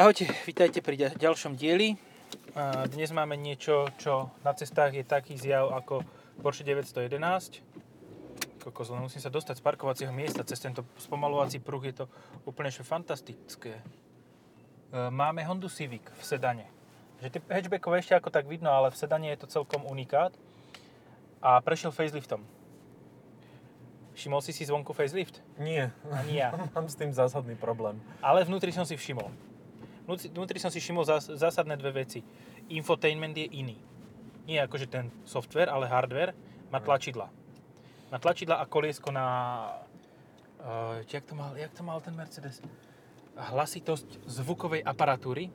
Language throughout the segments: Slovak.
Ahojte, vítajte pri ďa- ďalšom dieli. Dnes máme niečo, čo na cestách je taký zjav ako Porsche 911. Kokos, len musím sa dostať z parkovacieho miesta cez tento spomalovací pruh, je to úplne že fantastické. E, Máme Hondu Civic v sedane. Že tie hatchbackové ešte ako tak vidno, ale v sedane je to celkom unikát. A prešiel faceliftom. Všimol si si zvonku facelift? Nie, Ani ja. mám s tým zásadný problém. Ale vnútri som si všimol. Vnútri, som si všimol zás, zásadné dve veci. Infotainment je iný. Nie akože ten software, ale hardware. Má tlačidla. Má tlačidla a koliesko na... Uh, jak, to mal, jak to mal ten Mercedes? Hlasitosť zvukovej aparatúry.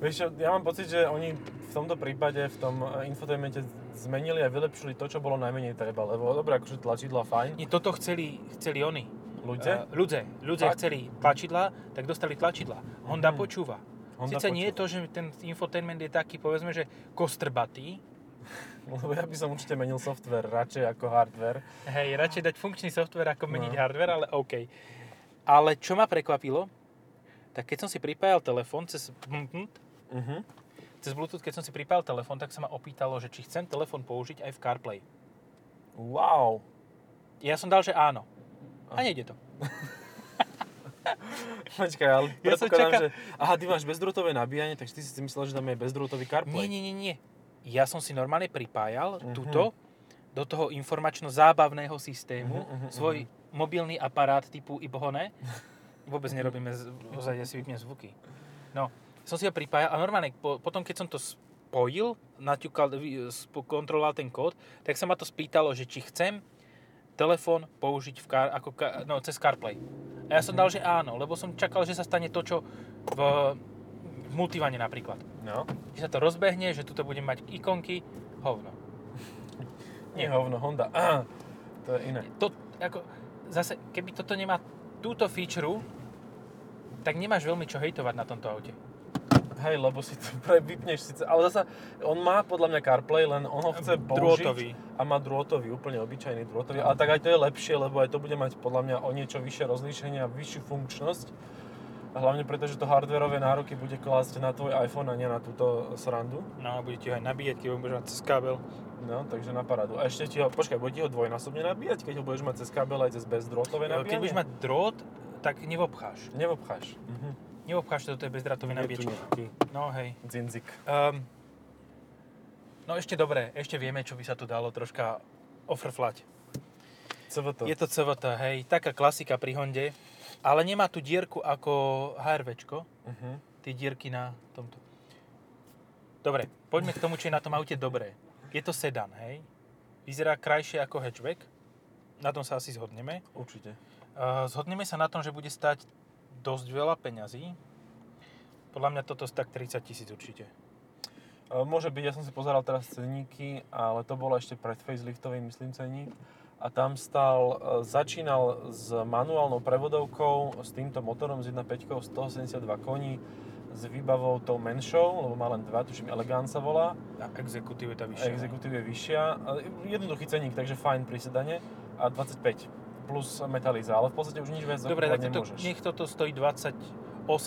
Vieš čo, ja mám pocit, že oni v tomto prípade, v tom eh, infotainmente zmenili a vylepšili to, čo bolo najmenej treba, lebo dobre, akože tlačidla fajn. Nie, toto chceli, chceli oni. Ľudia? Uh. Ľudia Fakt? chceli tlačidla, tak dostali tlačidla. Honda Mhm. počúva. Honda Sice nie je to, počúva. že ten infotainment je taký, povedzme, že kostrbatý, Lebo ja by som určite menil software radšej ako hardware. Hej, radšej dať funkčný software ako meniť No. hardware, ale OK. Ale čo ma prekvapilo, tak keď som si pripájal telefón cez Uh-huh. cez Bluetooth, keď som si pripájal telefón, tak sa ma opýtalo, že či chcem telefón použiť aj v CarPlay. Wow. Ja som dal, že áno. A nejde to. Počkaj, ale Ja som čakal- že... Aha, ty máš bezdrôtové nabíjanie, takže ty si myslel, že tam je bezdrôtový Nie, CarPlay. nie, nie, nie. Ja som si normálne pripájal Mhm. túto do toho informačno-zábavného systému Mhm, mhm, svoj mobilný aparát typu Ibhone. Vôbec nerobíme, z- ozaj ja si vypnem zvuky. No, som si ho pripájal a normálne po, potom, keď som to spojil, naťukal, kontroloval ten kód, tak sa ma to spýtalo, že či chcem telefón použiť v car, ako, no, cez CarPlay. A ja som dal, že áno, lebo som čakal, že sa stane to, čo v, v Multivane napríklad No. že sa to rozbehne, že tuto budem mať ikonky, hovno. Nie hovno, Honda. Aha, to je iné. To, ako, zase, keby toto nemá túto feature, tak nemáš veľmi čo hejtovať na tomto aute. Hej, lebo si to pre vypneš síce, ale zasa on má podľa mňa CarPlay, len on ho chce použiť Drôtový. a má drôtový, úplne obyčajný drôtový, ale tak aj to je lepšie, lebo aj to bude mať podľa mňa o niečo vyššie rozlíšenie a vyššiu funkčnosť. A hlavne preto, že to hardwareové nároky bude klásť na tvoj iPhone a nie na túto srandu. No a bude ti ho aj nabíjať, keď ho budeš mať cez kábel. No, takže na parádu. A ešte ti ho, počkaj, bude ti ho dvojnásobne nabíjať, keď ho budeš mať cez kábel aj cez bezdrôtové Keď nabíjanie? budeš mať drôt, tak nevobcháš. Nevobcháš. Mhm. Toto je bezdrátový Je tu nabíjač. No hej. dzinzik. Um, no ešte dobre, ešte vieme, čo by sa tu dalo troška ofrflať. CVT. Je to CVT, hej, taká klasika pri Honde, ale nemá tu dierku ako HRVčko, Mhm. tie dierky na tomto. Dobre, poďme k tomu, čo je na tom aute dobré. Je to sedan, hej? Vyzerá krajšie ako hatchback. Na tom sa asi zhodneme. Určite. Uh, zhodneme sa na tom, že bude stať dosť veľa peňazí. Podľa mňa toto tak 30 tisíc určite. E, Môže byť, ja som si pozeral teraz cenníky, ale to bolo ešte pred faceliftovým, myslím, cenník. A tam stal, e, začínal s manuálnou prevodovkou, s týmto motorom s 1.5, 182 koní, s výbavou tou menšou, lebo má len dva, tuším Elegant sa volá. A exekutív je tá vyššia. exekutív je vyššia. A Jednoduchý cenník, takže fajn pri sedane. A 25 plus metaliza, ale v podstate už nič viac Dobre, tak to, nemôžeš. nech toto stojí 28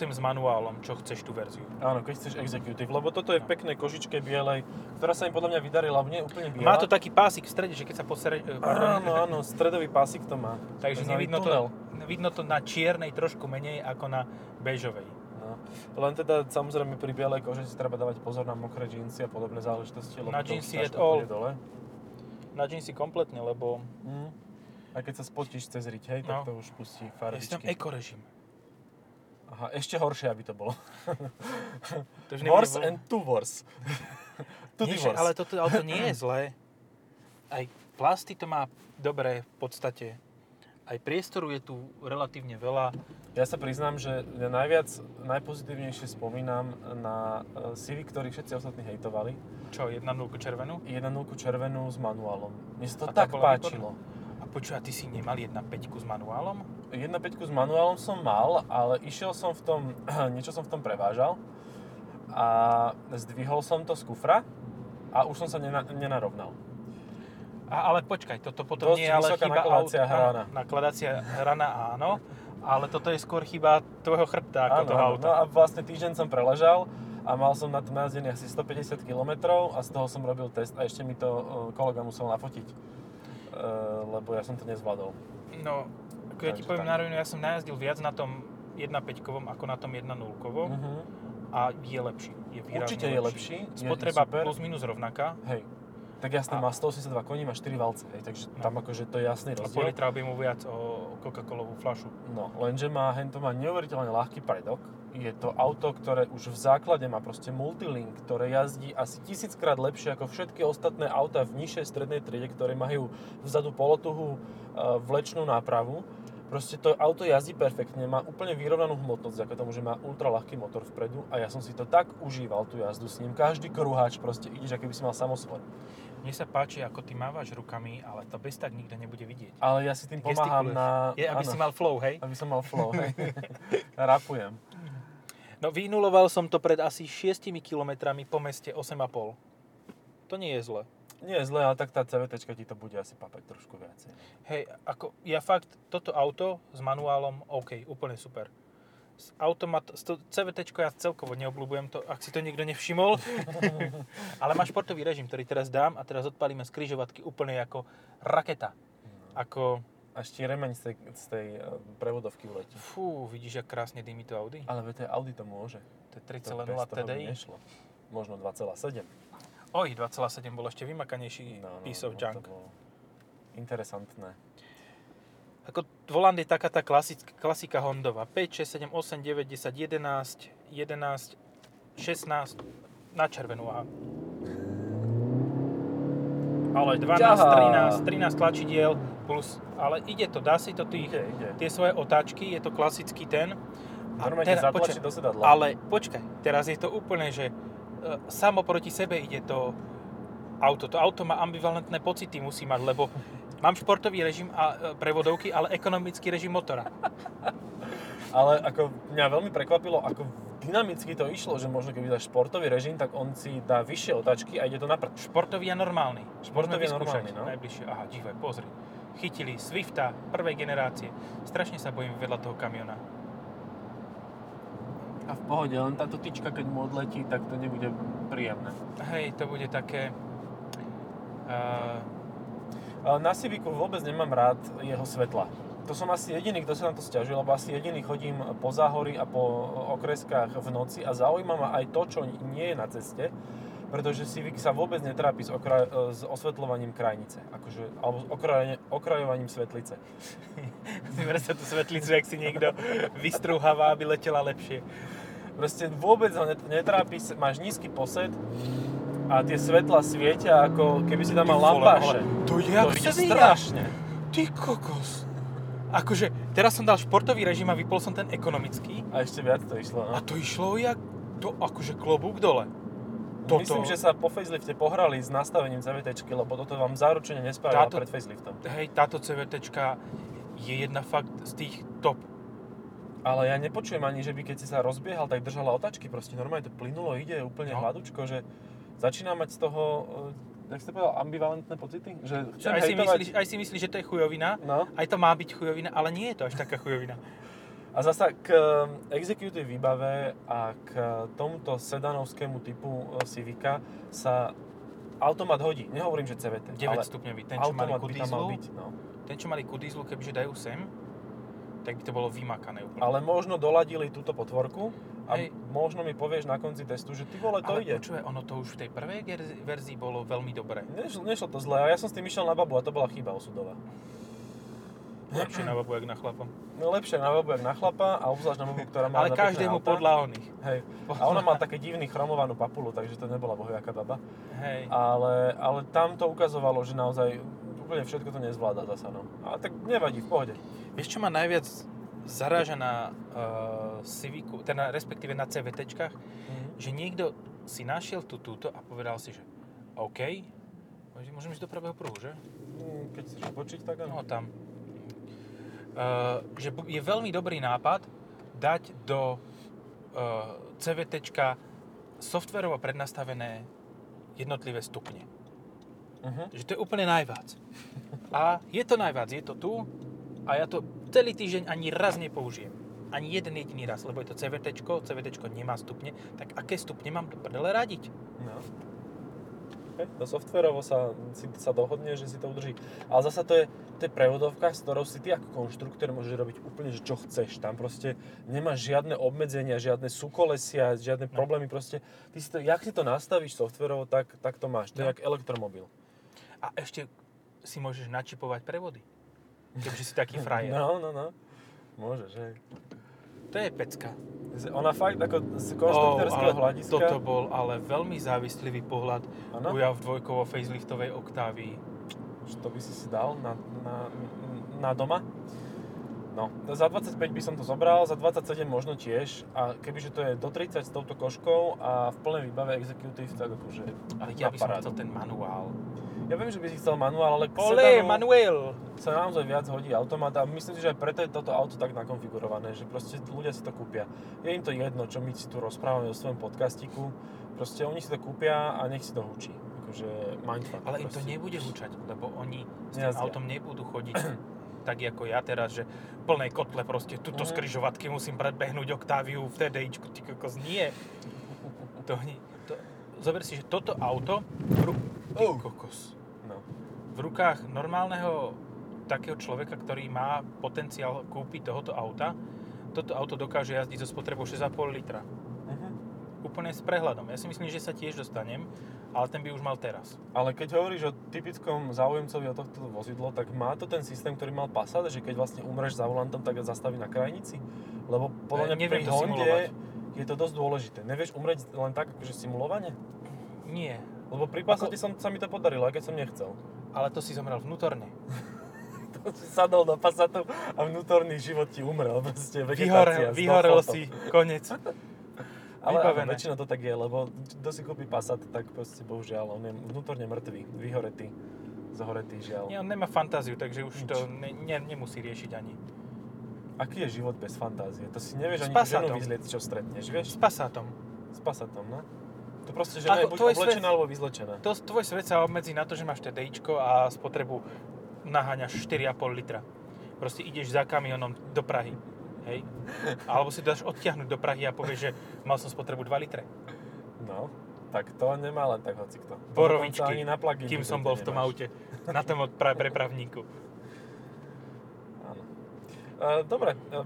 s manuálom, čo chceš tú verziu. Áno, keď chceš executive, lebo toto je v peknej kožičke bielej, ktorá sa im podľa mňa vydarila, je úplne biela. Má to taký pásik v strede, že keď sa posere... eh, Áno, áno, stredový pásik to má. Takže nevidno tunel. to, vidno to na čiernej trošku menej ako na bežovej. No. Len teda samozrejme pri bielej koži si treba dávať pozor na mokré džínsy a podobné záležitosti, lebo Na to pôjde dole. Na džínsy kompletne, lebo Mm. A keď sa spotíš cez riť, hej, No. tak to už pustí ja si tam farbičky. ekorežim. Aha, ešte horšie, aby to bolo. To Worse vo- and two worse. two Nie, divorce. ale toto auto nie je zlé. Aj plasty to má dobré v podstate. Aj priestoru je tu relatívne veľa. Ja sa priznám, že ja najviac, najpozitívnejšie spomínam na Civic, ktorý všetci ostatní hejtovali. Čo, 1.0 červenú? 1.0 červenú s manuálom. Mne sa to A tak páčilo. A počuj, a ty si nemal 1.5 s manuálom? 1.5 s manuálom som mal, ale išiel som v tom, niečo som v tom prevážal a zdvihol som to z kufra a už som sa nena, nenarovnal. A, ale počkaj, toto potom Dosť nie je ale chyba nakladacia auta. hrana. Áno, Nakladacia hrana áno, Ale toto je skôr chyba tvojho chrbta ako Áno, toho auta. No a vlastne týždeň som preležal a mal som na tom najazdených asi 150 km a z toho som robil test a ešte mi to e, kolega musel nafotiť. E, lebo ja som to nezvládol. No, ako ja ti poviem tak. na rovinu, ja som najazdil viac na tom 1.5-kovom ako na tom 1.0-kovom Mhm. a je lepší. Je Určite je lepší. je- je Spotreba super. plus minus rovnaká. Hej. Tak jasné, A- má 182 koní, má 4 valce, hej, takže No. tam akože to je jasný A pol rozdiel. litra objemu viac o Coca-Colovú fľašu. No, lenže má, hento má neuveriteľne ľahký predok. Je to auto, ktoré už v základe má proste multilink, ktoré jazdí asi tisíckrát lepšie ako všetky ostatné auta v nižšej strednej triede, ktoré majú vzadu polotuhú e, vlečnú nápravu. Proste to auto jazdí perfektne, má úplne vyrovnanú hmotnosť, vďaka tomu, že má ultra ľahký motor vpredu a ja som si to tak užíval, tú jazdu s ním. Každý kruháč proste ideš, ako by si mal samosvor. Mne sa páči, ako ty mávaš rukami, ale to bez tak nikto nebude vidieť. Ale ja si tým pomáham na... Je, aby áno, si mal flow, hej? aby som mal flow, hej. Rapujem. No vynuloval som to pred asi 6 kilometrami po meste 8,5. To nie je zle. Nie je zle, ale tak tá CVT ti to bude asi papať trošku viacej. Hej, ako ja fakt, toto auto s manuálom, OK, úplne super. S automat, s to CVT ja celkovo neobľúbujem to, ak si to niekto nevšimol. Ale má športový režim, ktorý teraz dám a teraz odpalíme z križovatky úplne ako raketa. Ako, Až ti remeň z tej, z tej eh, prevodovky uletí. fú, vidíš, jak krásne dymí to Audi? Ale to Audi to môže. To je To 3,0 bez toho by TDI. nešlo. Možno 2,7. Oj, 2,7 bol ešte vymakanejší No, no, piece of no, junk. To bolo interesantné. Ako volant je taká tá klasická, klasika Hondova. 5, 6, 7, 8, 9, 10, 11, 11, 16, na červenú aha. Ale 12, Ťahá. 13, 13 tlačidiel plus, ale ide to, dá si to tých, Ide, ide. tie svoje otáčky, je to klasický ten. Normálne teraz- počkaj, do sedadla. Ale počkaj, teraz je to úplne, že e, samo proti sebe ide to auto. To auto má ambivalentné pocity, musí mať, lebo mám športový režim a e, prevodovky, ale ekonomický režim motora. Ale ako mňa veľmi prekvapilo, ako dynamicky to išlo, že možno keby dáš športový režim, tak on si dá vyššie otáčky a ide to na prd. Športový a normálny. Športový a normálny, no. Najbližšie. Aha, dívaj, pozri. Chytili Swifta prvej generácie. Strašne sa bojím vedľa toho kamiona. A v pohode, len táto tyčka, keď mu odletí, tak to nebude príjemné. Hej, to bude také... Uh, Na Civicu vôbec nemám rád jeho svetla. To som asi jediný, kto sa na to stiažuje, lebo asi jediný chodím po záhori a po okreskách v noci a zaujíma ma aj to, čo nie je na ceste, pretože Civic sa vôbec netrápi s, okra- s osvetľovaním krajnice, akože, alebo s okraj- okrajovaním svetlice. Vyber sa tú svetlicu, jak si niekto vystrúháva, aby letela lepšie. Proste vôbec ho net- netrápi, máš nízky posed a tie svetla svietia ako keby si tam mal lampáše. to je to strašne. Ty kokos. Akože, teraz som dal športový režim a vypol som ten ekonomický. A ešte viac to išlo, no. A to išlo jak... To akože klobúk dole. Toto- Myslím, že sa po facelifte pohrali s nastavením CVT, lebo toto vám zaručene Táto- pred faceliftom. Hej, táto CVT je jedna fakt z tých top. Ale ja nepočujem ani, že by keď si sa rozbiehal, tak držala otačky. Proste normálne to plynulo, ide úplne No. hladúčko, že začína mať z toho, eh, jak ste povedal, ambivalentné pocity? Že Aj si, hejtovať- myslíš, aj si myslíš, že to je chujovina, No. aj to má byť chujovina, ale nie je to až taká chujovina. A zasa k eh, executive výbave a k tomuto sedanovskému typu eh, Civica sa automat hodí. Nehovorím, že CVT, 9 ale stupňový, ten čo mali ku dieslu, byť. No. ten čo mali ku dieslu, kebyže dajú sem, tak by to bolo vymakané úplne. Ale možno doladili túto potvorku a Hej. možno mi povieš na konci testu, že ty vole, to ale ide. počúvaj, ono to už v tej prvej ger- verzii bolo veľmi dobré. Nešlo, nešlo to zle a ja som s tým išiel na babu a to bola chyba osudová. Lepšie na babu, jak na chlapom. No lepšie na babu, jak na chlapa a obzvlášť na babu, ktorá má Ale na pekné každému auta. podľa oných. Hej. A ona má také divný chromovanú papulu, takže to nebola bohviaká baba. Hej. Ale, ale tam to ukazovalo, že naozaj úplne všetko to nezvláda zasa, no. Ale tak nevadí, v pohode. Vieš, čo ma najviac zaráža na uh, Civicu, teda respektíve na CVTčkách, že niekto si našiel tú túto a povedal si, že OK, môžem ísť do pravého pruhu, že? Mm, Keď chceš počuť, tak No áno. tam. Uh, že je veľmi dobrý nápad dať do uh, CVTčka softverovo prednastavené jednotlivé stupne. Uh-huh. Že to je úplne najviac. A je to najviac, je to tu a ja to celý týždeň ani raz nepoužijem. Ani jeden jediný raz, lebo je to CVT, CVT nemá stupne, tak aké stupne mám do prdele radiť? No. Hej, to softverovo sa, si sa dohodne, že si to udrží. Ale zasa to je, to je prevodovka, s ktorou si ty ako konštruktor môžeš robiť úplne, že čo chceš. Tam proste nemáš žiadne obmedzenia, žiadne súkolesia, žiadne No. problémy. Proste, ty si to, jak si to nastavíš softverovo, tak, tak to máš. To je No. jak elektromobil. A ešte si môžeš načipovať prevody. Keďže si taký frajer. No, no, no. Môžeš, hej. To je pecka. Ona fakt ako z konštruktorského ale hľadiska... Toto bol ale veľmi závislivý pohľad Áno? uja v dvojkovo faceliftovej Octavii. Že to by si si dal na, na, na doma. No, za 25 by som to zobral, za 27 možno tiež. A kebyže to je do 30 s touto koškou a v plnej výbave executive, tak akože Ale ja by som parádu. chcel ten manuál. Ja viem, že by si chcel manuál, ale k Ole, sedanu Manuel! sa naozaj viac hodí automat a myslím si, že aj preto je toto auto tak nakonfigurované, že proste ľudia si to kúpia. Je im to jedno, čo my si tu rozprávame o svojom podcastiku, proste oni si to kúpia a nech si to hučí. Akože mindfuck. Ale im to proste. nebude hučať, lebo oni s tým Jazdia. autom nebudú chodiť tak ako ja teraz, že plnej kotle proste tuto Mhm. z križovatky musím predbehnúť Octaviu v TDIčku, ty kokos, nie. To, to, zober si, že toto auto, ty Oh. kokos. V rukách normálneho takého človeka, ktorý má potenciál kúpiť tohoto auta, toto auto dokáže jazdiť so spotrebou 6,5 litra. Mhm. Úplne s prehľadom. Ja si myslím, že sa tiež dostanem, ale ten by už mal teraz. Ale keď hovoríš o typickom záujemcovi o tohto vozidlo, tak má to ten systém, ktorý mal Passat, že keď vlastne umreš za volantom, tak zastaví na krajnici? Lebo podľa mňa E, pri Honde je to dosť dôležité. Nevieš umrieť len tak, akože simulovane? Nie, Lebo pri Passate som, sa mi to podarilo, aj keď som nechcel. Ale to si zomrel vnútorne. To si sadol do Passatu a vnútorný život ti umrel. Proste Vyhorel, vyhorel si, konec. Ale vybavené. väčšinou to tak je, lebo kto si kúpi Passat, tak proste bohužiaľ, on je vnútorne mrtvý, vyhoretý, zhoretý žiaľ. Nie, on nemá fantáziu, takže už Nič. to ne, ne, nemusí riešiť ani. Aký je život bez fantázie? To si nevieš S ani ženu vyzlieť, čo stretneš, vieš? S Passatom. S Passatom, no. To proste, že je Ako buď tvoj oblečená, svet- alebo vyzlečená. To, tvoj svet sa obmedzí na to, že máš TDIčko a spotrebu naháňaš 4,5 litra. Proste ideš za kamionom do Prahy. Hej? Alebo si dáš odtiahnuť do Prahy a povieš, že mal som spotrebu 2 litre. No, tak to nemá len tak hocikto. To Borovičky, ani na plug-in kým som bol v tom nemáš. aute. Na tom od pra- prepravníku. Áno. E, dobre, e,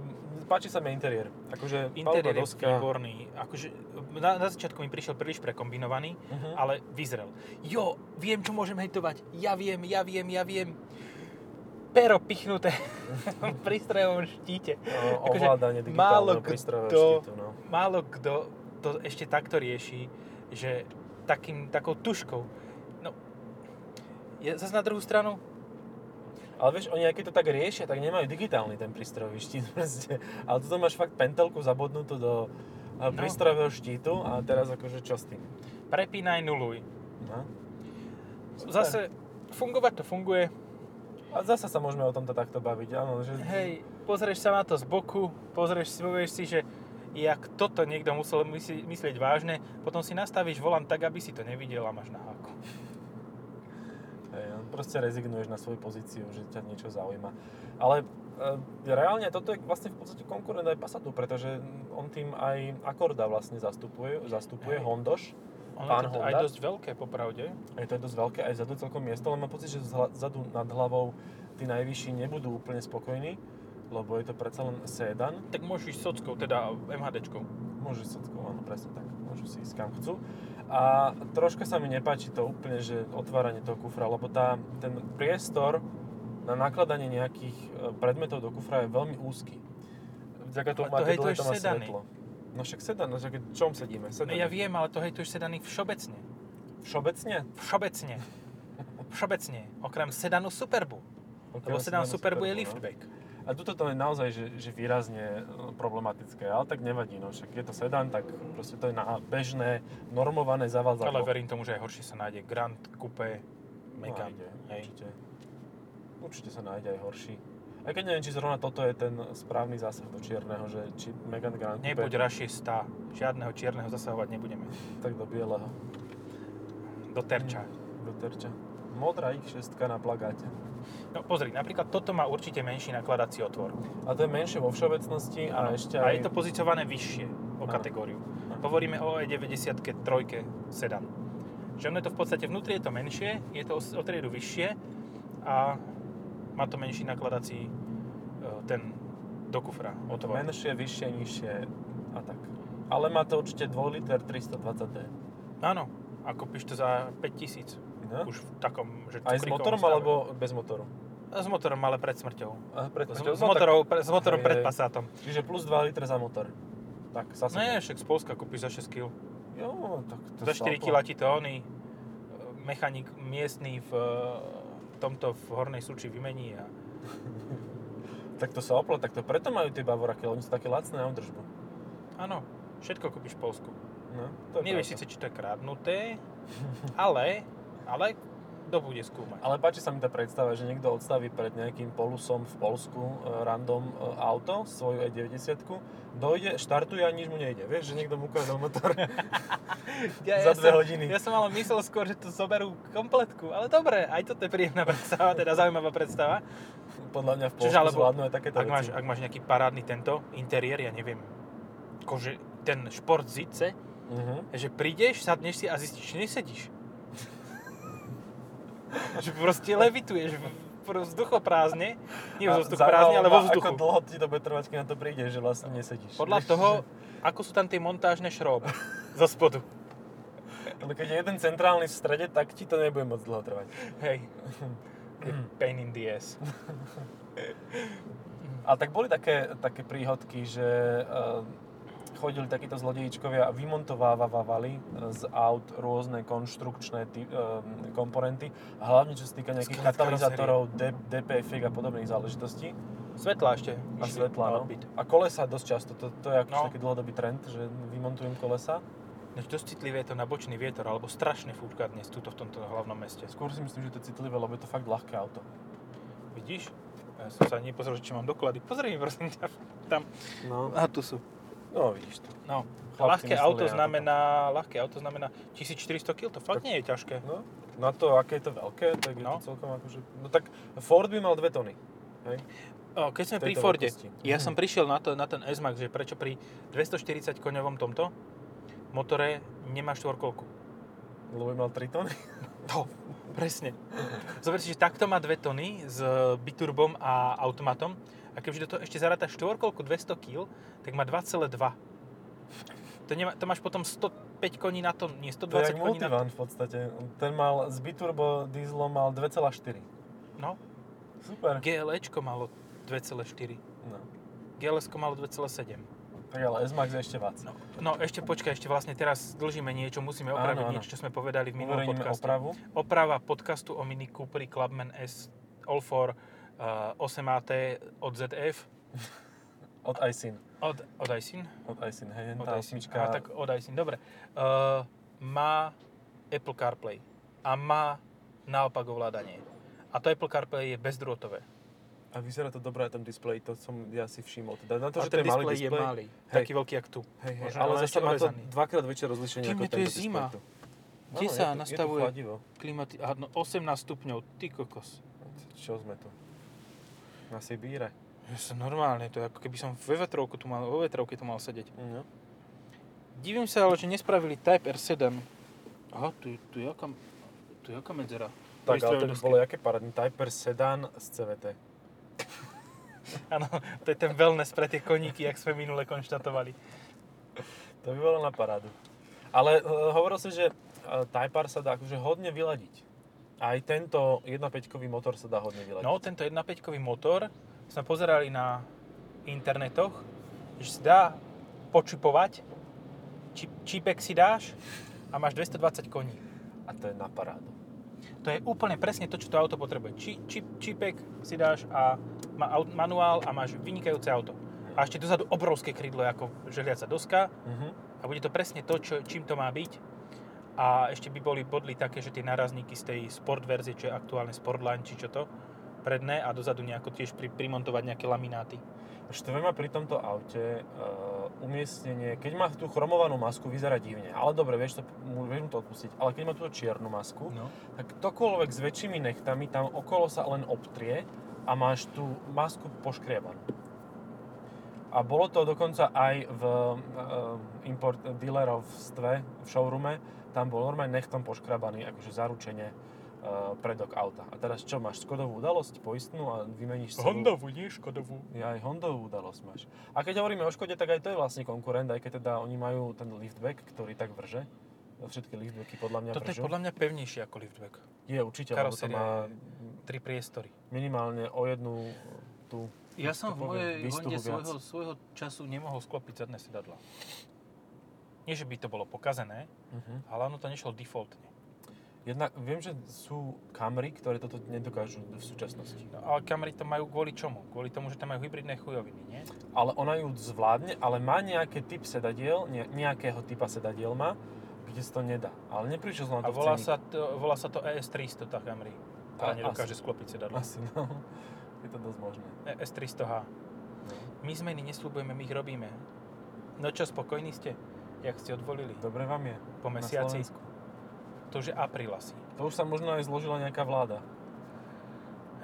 páči sa mi interiér. Akože Interiér je doska. výborný. Akože, na, na začiatku mi prišiel príliš prekombinovaný, Mhm. ale vyzrel. Jo, viem, čo môžem hejtovať. Ja viem, ja viem, ja viem. Pero pichnuté v prístrojovom štíte. O, Akože málo kto- štítu, no. Málo kto to ešte takto rieši, že takým, takou tuškou. No, je zase na druhú stranu, Ale vieš, oni aj keď to tak riešia, tak nemajú digitálny ten prístrojový štít proste. Ale tu máš fakt pentelku zabudnutú do no. prístrojového štítu a teraz akože čo s tým? prepínaj, nuluj. No. Super. Zase fungovať to funguje. A zasa sa môžeme o tomto takto baviť, áno, že... Hej, pozrieš sa na to z boku, pozrieš si, povieš si, že jak toto niekto musel mysli, myslieť vážne, potom si nastavíš volant tak, aby si to nevidel a máš na háku. Hej, proste rezignuješ na svoju pozíciu, že ťa niečo zaujíma. Ale e, reálne toto je vlastne v podstate konkurent aj Passatu, pretože on tým aj Akorda vlastne zastupuje, zastupuje Hej. Hondoš. Ono Pán je to aj Honda? dosť veľké, popravde. Aj to je dosť veľké, aj vzadu celkom miesto, ale mám pocit, že vzadu nad hlavou tí najvyšší nebudú úplne spokojní, lebo je to predsa len sedan. Tak môžeš ísť sockou, teda MHDčkou. Môžu ísť sockou, áno, presne tak. Môžu si ísť kam chcú. A troška sa mi nepáči to úplne, že otváranie toho kufra, lebo tá, ten priestor na nakladanie nejakých e, predmetov do kufra je veľmi úzky. Vďaka tomu to dlhé hejtuješ to má sedany. svetlo. No však sedan, no však čom sedíme? No Sedany. ja viem, ale to hejtuješ sedany všeobecne. Všeobecne? Všeobecne. Všeobecne. Okrem sedanu Superbu. Lebo Okrem sedan sedanu Superbu je no. A tuto to je naozaj že, že výrazne e, problematické, ale tak nevadí, no však je to sedan, tak proste to je na bežné, normované Ale zavadzadlo. verím tomu, že aj horšie sa nájde Grand Coupe Megane. Nájde, Hej. určite. Určite sa nájde aj horší. Aj keď neviem, či zrovna toto je ten správny zásah do čierneho, že či Megane Grand Coupe, Nebuď rašista. Žiadneho čierneho zasahovať nebudeme. tak do bieleho, Do terča. do terča. modrá X6 na plagáte. No pozri, napríklad toto má určite menší nakladací otvor. A to je menšie vo všeobecnosti a ešte A aj... je to pozíciované vyššie o Áno. kategóriu. Áno. Hovoríme o E90 trojke sedan. Že ono je to v podstate vnútri je to menšie, je to o- triedu vyššie a má to menší nakladací e, ten do kufra otvor. menšie, vyššie, nižšie a tak. Ale má to určite 2 liter 320D. Áno, a kúpiš to za 5000. No? Už v takom, že Aj s motorom stave. alebo bez motoru? S motorom, ale pred smrťou. A pred, S, no motorou, pre, s motorom pred hej. Passatom. Čiže plus 2 litre za motor. Tak. No nie, však z Polska kúpiš za 6 kg. Jo, tak to Za 4 šlapo. kg ti to oný e, mechanik miestný v e, tomto v Hornej Suči vymení a Tak to sa oplo, tak to preto majú tie Bavoraky, lebo oni sú také lacné na údržbu. áno, všetko kúpiš v Polsku. No, to je Nevieš síce, či to je kradnuté, ale, ale kto bude skúmať. Ale páči sa mi tá predstava, že niekto odstaví pred nejakým polusom v Polsku e, random e, auto, svoju E90, dojde, štartuje a nič mu nejde. Vieš, že niekto mu ukradol motor. za dve som, hodiny. Ja som ale myslel skôr, že to zoberú kompletku, ale dobre, aj toto je príjemná predstava, teda zaujímavá predstava. Podľa mňa v Čiže Polsku alebo- zvládnu aj takéto Ak máš, veci. ak máš nejaký parádny tento interiér, ja neviem, akože ten šport zice, Mhm. že prídeš, sadneš si a zistíš, že nesedíš. že proste levituješ vzduchoprázdne, nie A v vzduchoprázdne, ale vo vzduchu. Ako dlho ti to bude trvať, keď na to prídeš, že vlastne nesedíš. Podľa Vieš, toho, že- ako sú tam tie montážne šroby zo spodu. Ale keď je jeden centrálny v strede, tak ti to nebude moc dlho trvať. Hej. Je pain in the ass. Ale tak boli také, také príhodky, že uh, chodili takíto zlodejičkovia a vymontovávali z aut rôzne konštrukčné ty, uh, komponenty hlavne čo sa týka nejakých Skelet katalizátorov, D- DPF a podobných záležitostí Svetla ešte. a svetla. No. A kolesa dosť často, to, to je akože No. taký dlhodobý trend, že vymontujem kolesa. Než dosť citlivé je to na bočný vietor, alebo strašne fúka dnes túto v tomto hlavnom meste. Skôr si myslím, že to je citlivé, lebo je to fakt ľahké auto. Vidíš? Ja som sa nepozrel, či mám doklady. Pozri mi prosím ťa. Tam. No, A tu sú. No vidíš to. No. Ľahké auto znamená, ľahké auto znamená 1400 kg, to fakt nie je ťažké. No, na to, aké je to veľké, tak je No. to celkom akože... No tak Ford by mal 2 tony. Hej? O, keď sme pri Forde, veľkosti. ja Mhm. som prišiel na, to, na ten S-Max, že prečo pri 240 koňovom tomto motore nemá štvorkolku. Lebo mal 3 tony. To, presne. Zober si, že takto má 2 tony s biturbom a automatom a keďže do toho ešte zaráta štvorkolku 200 kg, tak má 2,2. To, nemá, to máš potom 105 koní na tom, nie To je 120 koní na multivan v podstate. Ten mal s biturbo dieselom mal 2,4. No, Super. GLEčko malo 2,4. No. GLS malo 2,7. Tak ale S-Max je ešte vac. No, no ešte počkaj, ešte vlastne teraz dlžíme niečo, musíme opraviť Áno, áno. niečo, čo sme povedali v minulom podcaste. opravu. Oprava podcastu o Mini Cooperi Clubman S All for uh, 8AT od ZF. Od iSyn. Od, od iSyn? Od iSyn, hej, Od tá osmička. Aha, tak od iSyn, dobre. Uh, má Apple CarPlay a má naopak ovládanie. A to Apple CarPlay je bezdrôtové. A vyzerá to dobré na tom displeji, to som ja si všimol. Teda na to, a že to ten je malý displej je displej. malý. Hej. Taký veľký, jak tu. Hej, hej, Možno ale zase má to dvakrát väčšie rozlišenie Ty, ako tento je zima. displej tu. Kde Áno, sa je nastavuje? Klimaty... Aha, no 18 stupňov, ty kokos. Čo sme tu? Na Sibíre. Ja som normálne, to je ako keby som ve vetrovku tu mal, vo vetrovke tu mal sedieť. No. Divím sa ale, že nespravili Type R7. Aha, tu, tu je aká, tu je aká medzera. Tak, ale to by bolo jaké parádne. Typer Sedan z CVT. Áno, to je ten wellness pre tie koníky, jak sme minule konštatovali. To by bolo na parádu. Ale uh, hovoril si, že uh, Type R sa dá akože hodne vyladiť. Aj tento 1.5-kový motor sa dá hodne vyladiť. No, tento 1.5-kový motor sme pozerali na internetoch, že si dá počipovať, čip, čipek si dáš a máš 220 koní. A to je na parádu. To je úplne presne to, čo to auto potrebuje. Či, čip, čipek si dáš a má aut, manuál a máš vynikajúce auto. A ešte dozadu obrovské krídlo ako želiaca doska Uh-huh. a bude to presne to, čo, čím to má byť. A ešte by boli bodly také, že tie narazníky z tej sport verzie, čo je aktuálne Sportline, či čo to, predné a dozadu nejako tiež pri, primontovať nejaké lamináty. Štve ma pri tomto aute uh, umiestnenie, keď má tú chromovanú masku, vyzerá divne. Ale dobre, vieš, to, vieš mu to odpustiť. Ale keď má túto čiernu masku, No. tak ktokoľvek s väčšími nechtami tam okolo sa len obtrie a máš tú masku poškriebanú. A bolo to dokonca aj v uh, import dealerovstve, v showroome, tam bol normálne nechtom poškrabaný, akože zaručenie uh, predok auta. A teraz čo, máš Skodovú udalosť poistnú a vymeníš celú... Hondovú, nie Škodovú. Ja aj Hondovú udalosť máš. A keď hovoríme o Škode, tak aj to je vlastne konkurent, aj keď teda oni majú ten liftback, ktorý tak vrže. Všetky liftbacky podľa mňa Toto je vržú. podľa mňa pevnejšie ako liftback. Je určite, lebo to má je tri priestory. minimálne o jednu tú... Ja som v mojej Honde svojho, svojho času nemohol sklopiť zadné sedadla. Nie, že by to bolo pokazené, Uh-huh. ale ono to nešlo defaultne. Jednak viem, že sú Camry, ktoré toto nedokážu v súčasnosti. No, ale Camry to majú kvôli čomu? Kvôli tomu, že tam majú hybridné chujoviny, nie? Ale ona ju zvládne, ale má nejaký typ sedadiel, ne, nejakého typa sedadiel má, kde sa to nedá. Ale neprišiel som na A to v volá sa to, volá sa to ES300, tá Camry. A- Tá nedokáže sklopiť sedadla. Asi, no. Je to dosť možné. ES300H. No. My zmeny nesľubujeme, my ich robíme. No čo, spokojní ste? Jak ste odvolili? Dobre vám je. Po mesiaci? To už je apríl asi. To už sa možno aj zložila nejaká vláda.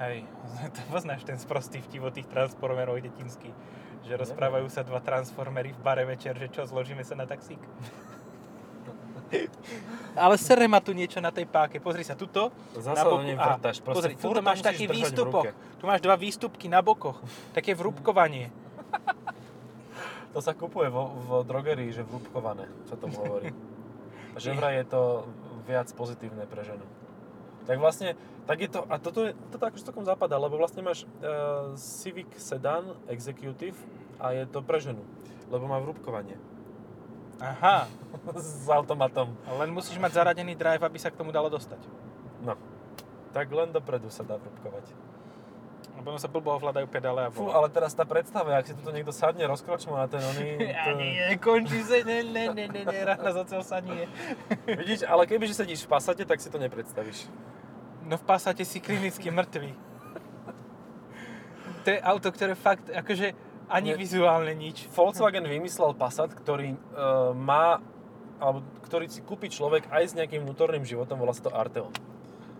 Hej, to poznáš ten sprostý vtip od tých transformerov detinský. Že rozprávajú sa dva transformery v bare večer, že čo, zložíme sa na taxík? Ale sere ma tu niečo na tej páke. Pozri sa, tuto Zasa na boku. vrtaš. Proste pozri, tuto to máš taký držať v výstupoch. ruke. Tu máš dva výstupky na bokoch. Také vrúbkovanie. To sa kupuje vo, v drogerii, že vrúbkované, sa tomu hovorí. Že vraj je to viac pozitívne pre ženu. Tak vlastne, tak je to, a toto je, toto akože celkom zapadá, lebo vlastne máš uh, Civic Sedan Executive a je to pre ženu, lebo má vrúbkovanie. Aha, S automatom. len musíš mať zaradený drive, aby sa k tomu dalo dostať. No. Tak len dopredu sa dá vrúbkovať. Lebo sa blbo ovládajú pedále a Fú, ale teraz tá predstava, ak si tuto niekto sadne rozkročmo na ten oný... Ja to- nie, končí sa, ne, ne, ne, ne, ne, rána zacel sa nie. Vidíš, ale keby že sedíš v Passate, tak si to nepredstavíš. No v Passate si klinicky mŕtvy. To je auto, ktoré fakt, akože ani Nie. vizuálne nič. Volkswagen vymyslel Passat, ktorý uh, má, alebo ktorý si kúpi človek aj s nejakým vnútorným životom, volá sa to Arteon.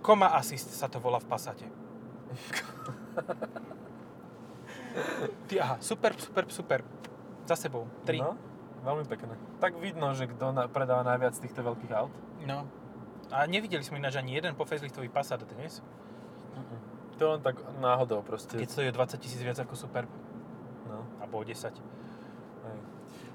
Koma Assist sa to volá v Passate. Ty, aha, super, super, super. Za sebou. Tri. No, veľmi pekné. Tak vidno, že kto na, predáva najviac týchto veľkých aut. No. A nevideli sme ináč ani jeden po faceliftový Passat dnes. To je len tak náhodou proste. Keď stojí o 20 tisíc viac ako Superb. No, Alebo o 10.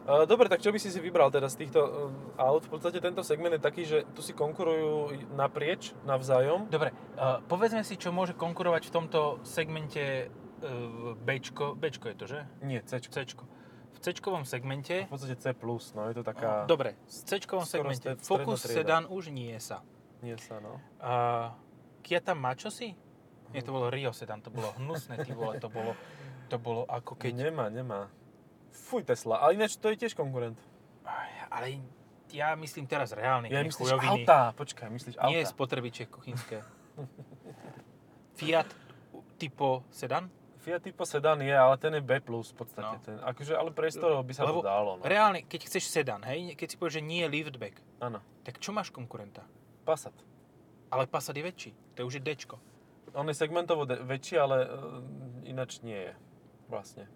Uh, dobre, tak čo by si si vybral teda z týchto uh, aut? V podstate tento segment je taký, že tu si konkurujú naprieč, navzájom. Dobre, uh, povedzme si, čo môže konkurovať v tomto segmente uh, Bčko. Bčko je to, že? Nie, C. Cčko. V Cčkovom segmente... V podstate C+, no je to taká... Dobre, v Cčkovom segmente Focus. Sedan už nie sa. Nie sa, no. A Kia tam má čosi? Nie, to bolo Rio Sedan, to bolo hnusné, ty vole, to bolo, to bolo ako keď... Nemá, nemá. Fuj Tesla, ale ináč to je tiež konkurent. Ale ja myslím teraz reálne, Ja myslíš chujoviny. auta, počkaj, myslíš auta. Nie spotrebiče kuchynské. Fiat typo sedan? Fiat Tipo Sedan je, ale ten je B+, v podstate. No. Ten, akože, ale priestorov by sa Lebo to dalo. No. Reálne, keď chceš sedan, hej, keď si povieš, že nie je liftback, Áno, tak čo máš konkurenta? Passat. Ale Passat je väčší, to je už je Dčko. On je segmentovo de- väčší, ale uh, ináč nie je. Vlastne.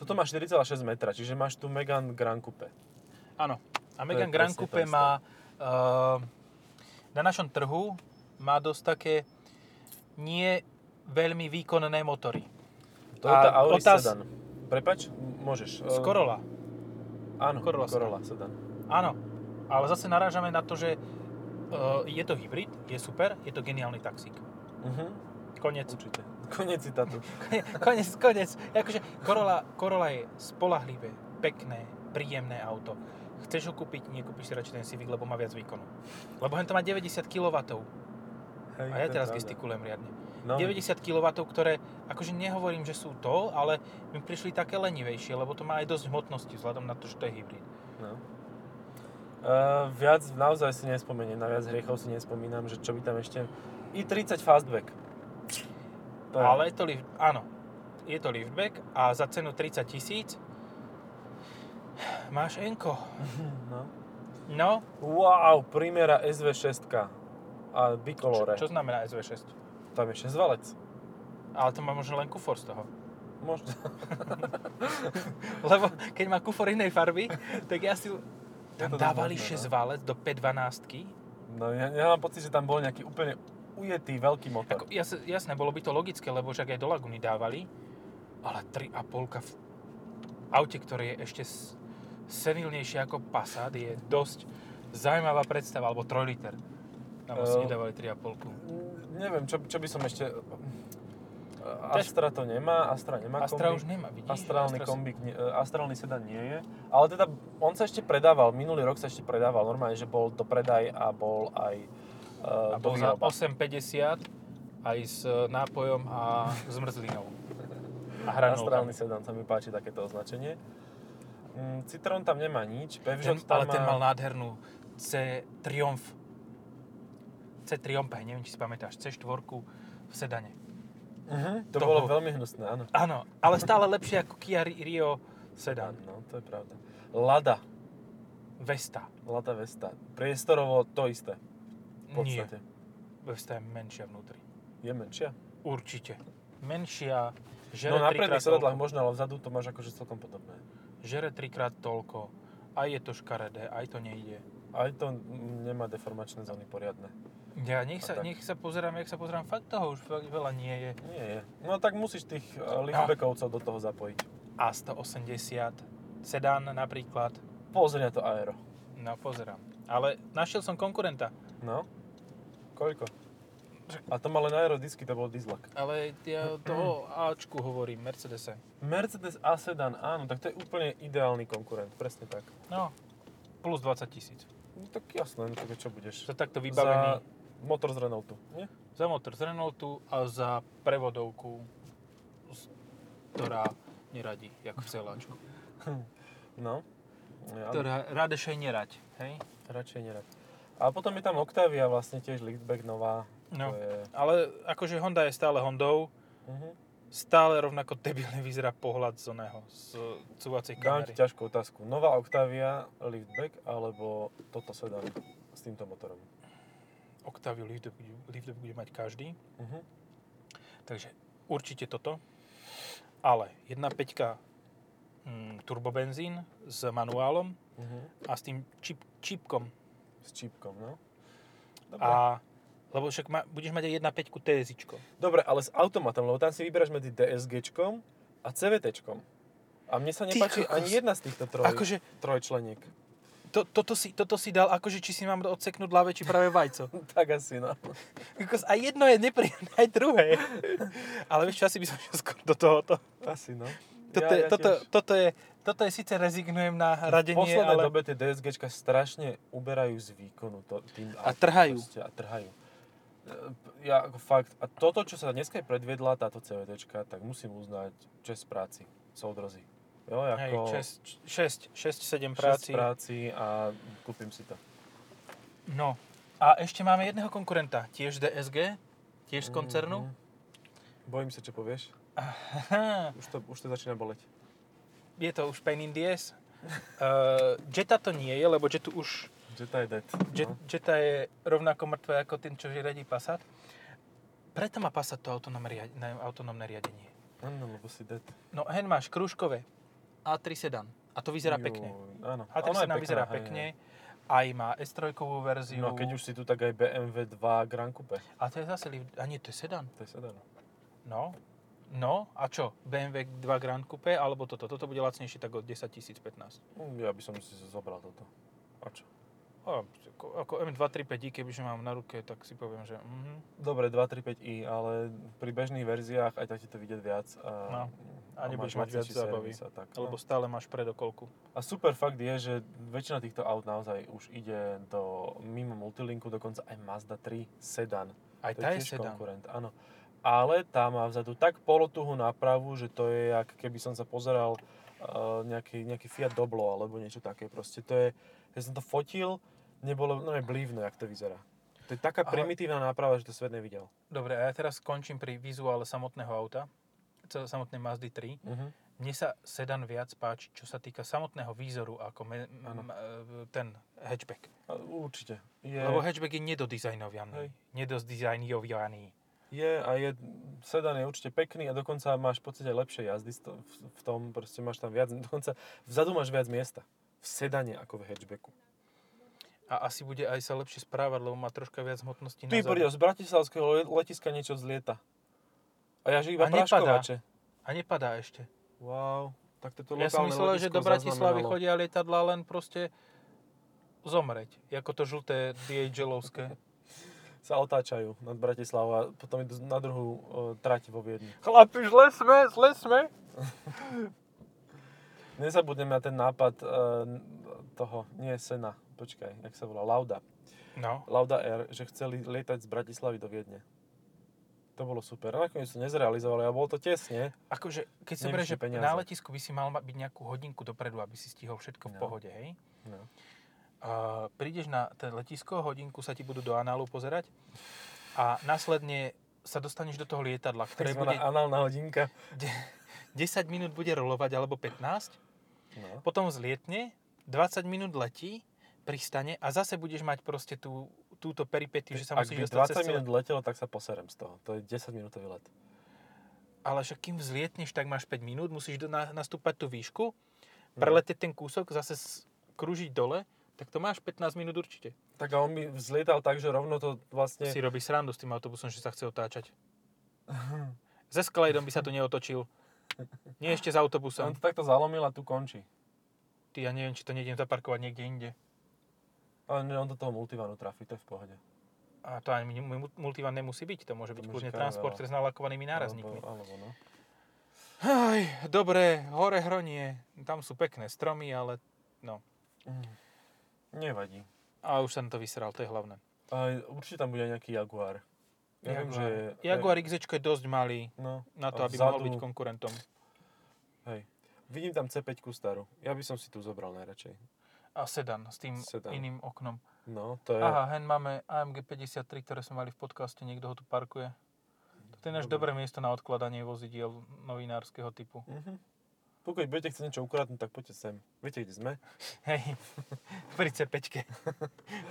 Toto má 4,6 metra, čiže máš tu Megane Grand Coupe. Áno. A je Megane Grand to Coupe má uh, na našom trhu má dosť také nie veľmi výkonné motory. Toyota A Auris otáz- Sedan. Prepač, môžeš. Z Eh, Corolla. Áno, Corolla Corolla, Sedan. Áno. Ale zase narážame na to, že uh, je to hybrid, je super, je to geniálny taxík. Mhm, Konec. určite. Konec citátu. konec, konec. Akože Corolla, Corolla je spolahlivé, pekné, príjemné auto. Chceš ho kúpiť, nekúpiš si radšej ten Civic, lebo má viac výkonu. Lebo to má 90 kW. Hej, A ja teraz pravda. gestikulujem riadne. No, 90 kW, ktoré, akože nehovorím, že sú to, ale mi prišli také lenivejšie, lebo to má aj dosť hmotnosti, vzhľadom na to, že to je hybrid. No. Uh, viac naozaj si nespomeniem, na viac hriechov si nespomínam, že čo by tam ešte... i30 Fastback. To je- Ale je to lift, áno, je to liftback a za cenu 30 tisíc máš Enko. No. No, Wow, Primera SV6 a bicolore. čo, čo znamená SV6? Tam je 6 valec. Ale to má možno len kufor z toho. Možno. Lebo keď má kufor inej farby, tak ja si... Tam dávali možné, 6 no. valec do 512 No ja, ja mám pocit, že tam bol nejaký úplne ujetý veľký motor. Ako, jas, jasné, bolo by to logické, lebo však aj do Laguny dávali, ale 3,5 v aute, ktoré je ešte senilnejšie ako Passat, je dosť zaujímavá predstava, alebo 3 liter. Tam asi Eh, nedávali 3,5. Mm, Neviem, čo, čo by som ešte... Astra to nemá, Astra nemá Astra kombík. už nemá, vidíš? Astrálny Astra si- kombík, nie- e, astrálny sedan nie je. Ale teda on sa ešte predával, minulý rok sa ešte predával. Normálne, že bol do predaj a bol aj uh, bol za výroba. 8,50 aj s nápojom a zmrzlinou. A hranolkami. Astrálny sedan, sa mi páči takéto označenie. Mm, Citroen tam nemá nič, Peugeot Ten, ale tam ten má... mal nádhernú C Triumph. C Triumph, neviem, či si pamätáš, C4 v sedane. Uh-huh, to, To bolo bol- veľmi hnusné, áno. Áno, ale stále lepšie ako Kia Rio sedan. No, to je pravda. Lada, Vesta. Lada Vesta. Priestorovo to isté, v Nie, podstate. Vesta je menšia vnútri. Je menšia? Určite. Menšia, No žere na trikrát predných sedadlách možno, ale vzadu to máš akože celkom podobné. Žere trikrát toľko. Aj je to škaredé, aj to nejde. Aj to nemá deformačné zóny poriadne. Ja nech sa, nech sa pozerám, jak sa pozerám, fakt toho už fakt veľa nie je. Nie je. No tak musíš tých uh, liftbackovcov do toho zapojiť. A180, sedán napríklad. Pozri na to aero. No, pozerám. Ale našiel som konkurenta. No. Koľko? A to má len aerodisky, to bol dieslak. Ale ja toho Ačku hovorím, Mercedese. Mercedes A sedan, áno, tak to je úplne ideálny konkurent, presne tak. No, plus 20 tisíc. No tak jasné, no tak čo budeš? Za takto vybavený. Za motor z Renaultu, nie? Za motor z Renaultu a za prevodovku, ktorá neradí, jak v celáčku. No. Ja, Ktorá radešej nerať, hej? Radšej nerad. A potom je tam Octavia, vlastne tiež liftback nová. No. Je... Ale akože Honda je stále Hondou, Uh-huh. stále rovnako debilne vyzerá pohľad z oného, z cúvacej Dám kamery. ti ťažkú otázku. Nová Octavia, liftback, alebo toto sedan s týmto motorom? Octaviu liftback, liftback bude mať každý, Uh-huh. takže určite toto. Ale 1.5 mm, turbobenzín s manuálom Uh-huh. a s tým čip, čipkom. S čípkom, no. Dobre. A, lebo však ma, budeš mať aj 1.5 TSIčko. Dobre, ale s automatom, lebo tam si vyberáš medzi DSGčkom a CVTčkom. A mne sa nepáči ani jedna z týchto troj, Akože trojčleniek. to, toto, si, toto si dal, akože či si mám odseknúť ľavé či pravé vajco. tak asi, no. Aj jedno je nepríjemné, aj druhé. Ale vieš čo, asi by som šiel skôr do tohoto. Asi, no. Toto, je, toto, toto, je, toto je síce rezignujem na v radenie, poslednej ale... dobe tie DSGčka strašne uberajú z výkonu. To, tým A trhajú. proste, a trhajú. E, Ja ako fakt, a toto, čo sa dneska predviedla, táto CVTčka, tak musím uznať čest práci, soudrozy. Jo, Hej, ako 6, 6, 7 šesť práci. práci a kúpim si to. No. A ešte máme jedného konkurenta, tiež DSG, tiež z koncernu. Mhm. Bojím sa, čo povieš. Aha, Už to, už to začína boleť. Je to už pain in the ass. Uh, Jetta to nie je, lebo Jettu už Jetta je dead. Jet, no. Jetta je rovnako mŕtve ako ten, čo riadí Passat. Preto má Passat to autonómne, autonómne riadenie. Áno, lebo si dead. No hen máš krúžkové A3 sedan. A to vyzerá Juj, pekne. Áno. A3 Ona je sedan pekná, vyzerá hej, pekne. hej. Aj má S3 verziu. No keď už si tu, tak aj BMW 2 Grand Coupe. A to je zase. A nie, to je sedan. To je sedan. No. No, a čo? BMW 2 Grand Coupe alebo toto? Toto bude lacnejšie tak od 10 000, 15. Mm, Ja by som si zobral toto. A čo? A, ako, ako M235i, kebyže mám na ruke, tak si poviem, že mhm. Dobre, 235i, ale pri bežných verziách aj tak ti to vidieť viac. A, No. A nebudeš mať viac zábavy. A, tak, Lebo no. stále máš predokolku. a super fakt je, že väčšina týchto aut naozaj už ide do mimo multilinku, dokonca aj Mazda 3 sedan. Aj To tá je tiež sedan. konkurent, áno. Ale tá má vzadu tak polotuhú nápravu, že to je, jak keby som sa pozeral uh, nejaký, nejaký Fiat Doblo alebo niečo také. Proste to je, keď som to fotil, nebolo no je blívne, jak to vyzerá. To je taká Ale- primitívna náprava, že to svet nevidel. Dobre, a ja teraz skončím pri vizuále samotného auta, samotnej Mazdy 3. Uh-huh. Mne sa sedan viac páči, čo sa týka samotného výzoru, ako me, Áno. m, e, ten hatchback. Určite. Je, Lebo hatchback je nedodizajnovaný. Hej. Je a je, sedan je určite pekný a dokonca máš v podstate lepšie jazdy v, tom, proste máš tam viac, dokonca vzadu máš viac miesta. V sedane ako v hatchbacku. A asi bude aj sa lepšie správať, lebo má troška viac hmotnosti Ty zadu. z Bratislavského le- letiska niečo zlieta. A ja že iba A nepadá. A nepadá ešte. Wow. Tak toto Ja som myslel, že do Bratislavy chodia lietadla len proste zomreť. Ako to žlté DHL-ovské. Sa otáčajú nad Bratislavou a potom idú na druhú uh, trať vo Viedni. Chlapi, zle sme, zle sme. Nezabudnem na ten nápad uh, toho, nie Sena, počkaj, jak sa volá, Lauda. No, Lauda Air, že chceli lietať z Bratislavy do Viedne. To bolo super. Nakoniec to nezrealizovali a bolo to tesne. akože, keď si berieš, že peniaze. na letisku by si mal ma- byť nejakú hodinku dopredu, aby si stihol všetko v No. pohode, hej? No. A prídeš na ten letisko, hodinku sa ti budú do análu pozerať a následne sa dostaneš do toho lietadla, ktoré bude análna hodinka. de- 10 minút bude rolovať alebo 15, No. potom zlietne, 20 minút letí, pristane a zase budeš mať proste tú, túto peripetiu, že sa Ak musíš dostať 20 cez minút letelo, tak sa poserem z toho. To je 10 minútový let. Ale však kým vzlietneš, tak máš 5 minút, musíš na, nastúpať tú výšku, No. preletieť ten kúsok, zase krúžiť dole, tak to máš 15 minút určite. Tak a on by vzlietal tak, že rovno to vlastne... Si robí srandu s tým autobusom, že sa chce otáčať. Ze Skelejdom by sa tu neotočil. Nie ešte s On autobusom. to takto zalomil a tu končí. Ty, ja neviem, či to nejdem zaparkovať niekde inde. Ale on do toho multivanu trafí, to je v pohode. A to ani mu- mu- multivan nemusí byť, to môže byť môže kľudne karavel. transporter s nalakovanými nárazníkmi. Alebo, alebo no. Aj, dobre, hore hronie, tam sú pekné stromy, ale no. Mm. Nevadí. A už som to vysral, to je hlavné. A určite tam bude nejaký Jaguar. Ja viem, že... Jaguar XZ je dosť malý No, na to, aby vzadu- mohol byť konkurentom. Hej. Vidím tam C5 starú. Ja by som si tu zobral najradšej. A sedan s tým Sedan. iným oknom. No, to je... Aha, hen máme AMG 53, ktoré sme mali v podcaste, niekto ho tu parkuje. To je náš dobré miesto na odkladanie vozidiel novinárskeho typu. Mhm. Pokiaľ budete chcieť niečo ukradnúť, tak poďte sem. Viete, kde sme? Hej, pri C5.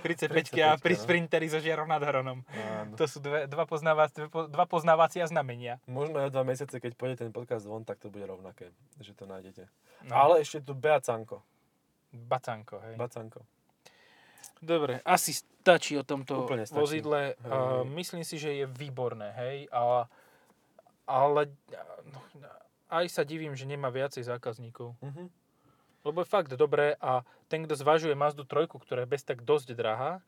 Pri C5 a pri no. sprinteri so žiarou nad hronom. Áno. To sú dve, dva, poznávac, dve, po- dva poznávacia znamenia. Možno aj dva mesiace, keď pôjde ten podcast von, tak to bude rovnaké, že to nájdete. No, Ale ešte tu Beacanko. Bacanko, hej. Bacanko. Dobre, asi stačí o tomto Úplne stačí. vozidle. Hej. myslím si, že je výborné, hej. A, ale no, aj sa divím, že nemá viacej zákazníkov. Mhm. Lebo je fakt dobré a ten, kto zvažuje Mazdu 3, ktorá je bez tak dosť drahá,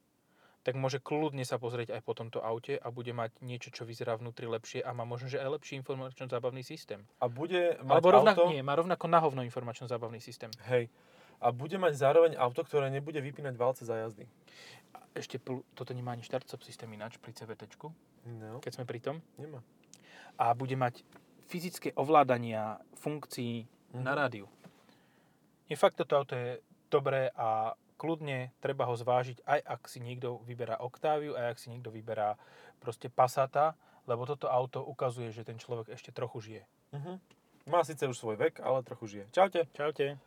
tak môže kľudne sa pozrieť aj po tomto aute a bude mať niečo, čo vyzerá vnútri lepšie a má možno, že aj lepší informačno-zábavný systém. A bude mať Alebo rovnako, auto... nie, má rovnako nahovno informačno-zábavný systém. Hej. A bude mať zároveň auto, ktoré nebude vypínať valce za jazdy. A ešte pl- toto nemá ani štart-stop systém ináč pri CVT, No, keď sme pri tom. nemá. A bude mať fyzické ovládania funkcií Mhm. na rádiu. Je fakt, toto auto je dobré a kľudne treba ho zvážiť, aj ak si niekto vyberá Octaviu, aj ak si niekto vyberá proste Passata, lebo toto auto ukazuje, že ten človek ešte trochu žije. Mhm. Má síce už svoj vek, ale trochu žije. Čaute. Čaute.